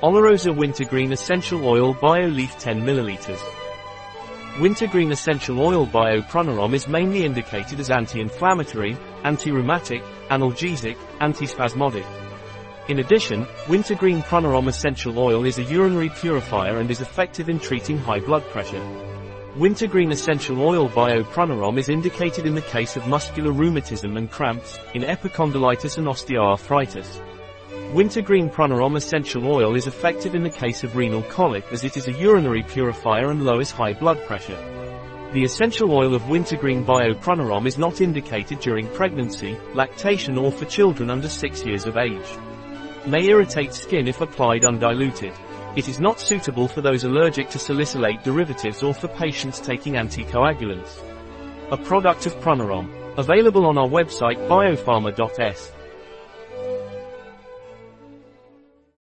Olorosa Wintergreen Essential Oil Bio Leaf 10 ml. Wintergreen Essential Oil Bio Pranarom is mainly indicated as anti-inflammatory, anti-rheumatic, analgesic, antispasmodic. In addition, Wintergreen Pranarom Essential Oil is a urinary purifier and is effective in treating high blood pressure. Wintergreen Essential Oil Bio Pranarom is indicated in the case of muscular rheumatism and cramps, in epicondylitis and osteoarthritis. Wintergreen Pranarom essential oil is effective in the case of renal colic as it is a urinary purifier and lowers high blood pressure. The essential oil of Wintergreen Bio Pranarom is not indicated during pregnancy, lactation or for children under 6 years of age. May irritate skin if applied undiluted. It is not suitable for those allergic to salicylate derivatives or for patients taking anticoagulants. A product of Pranarom. Available on our website biopharma.s.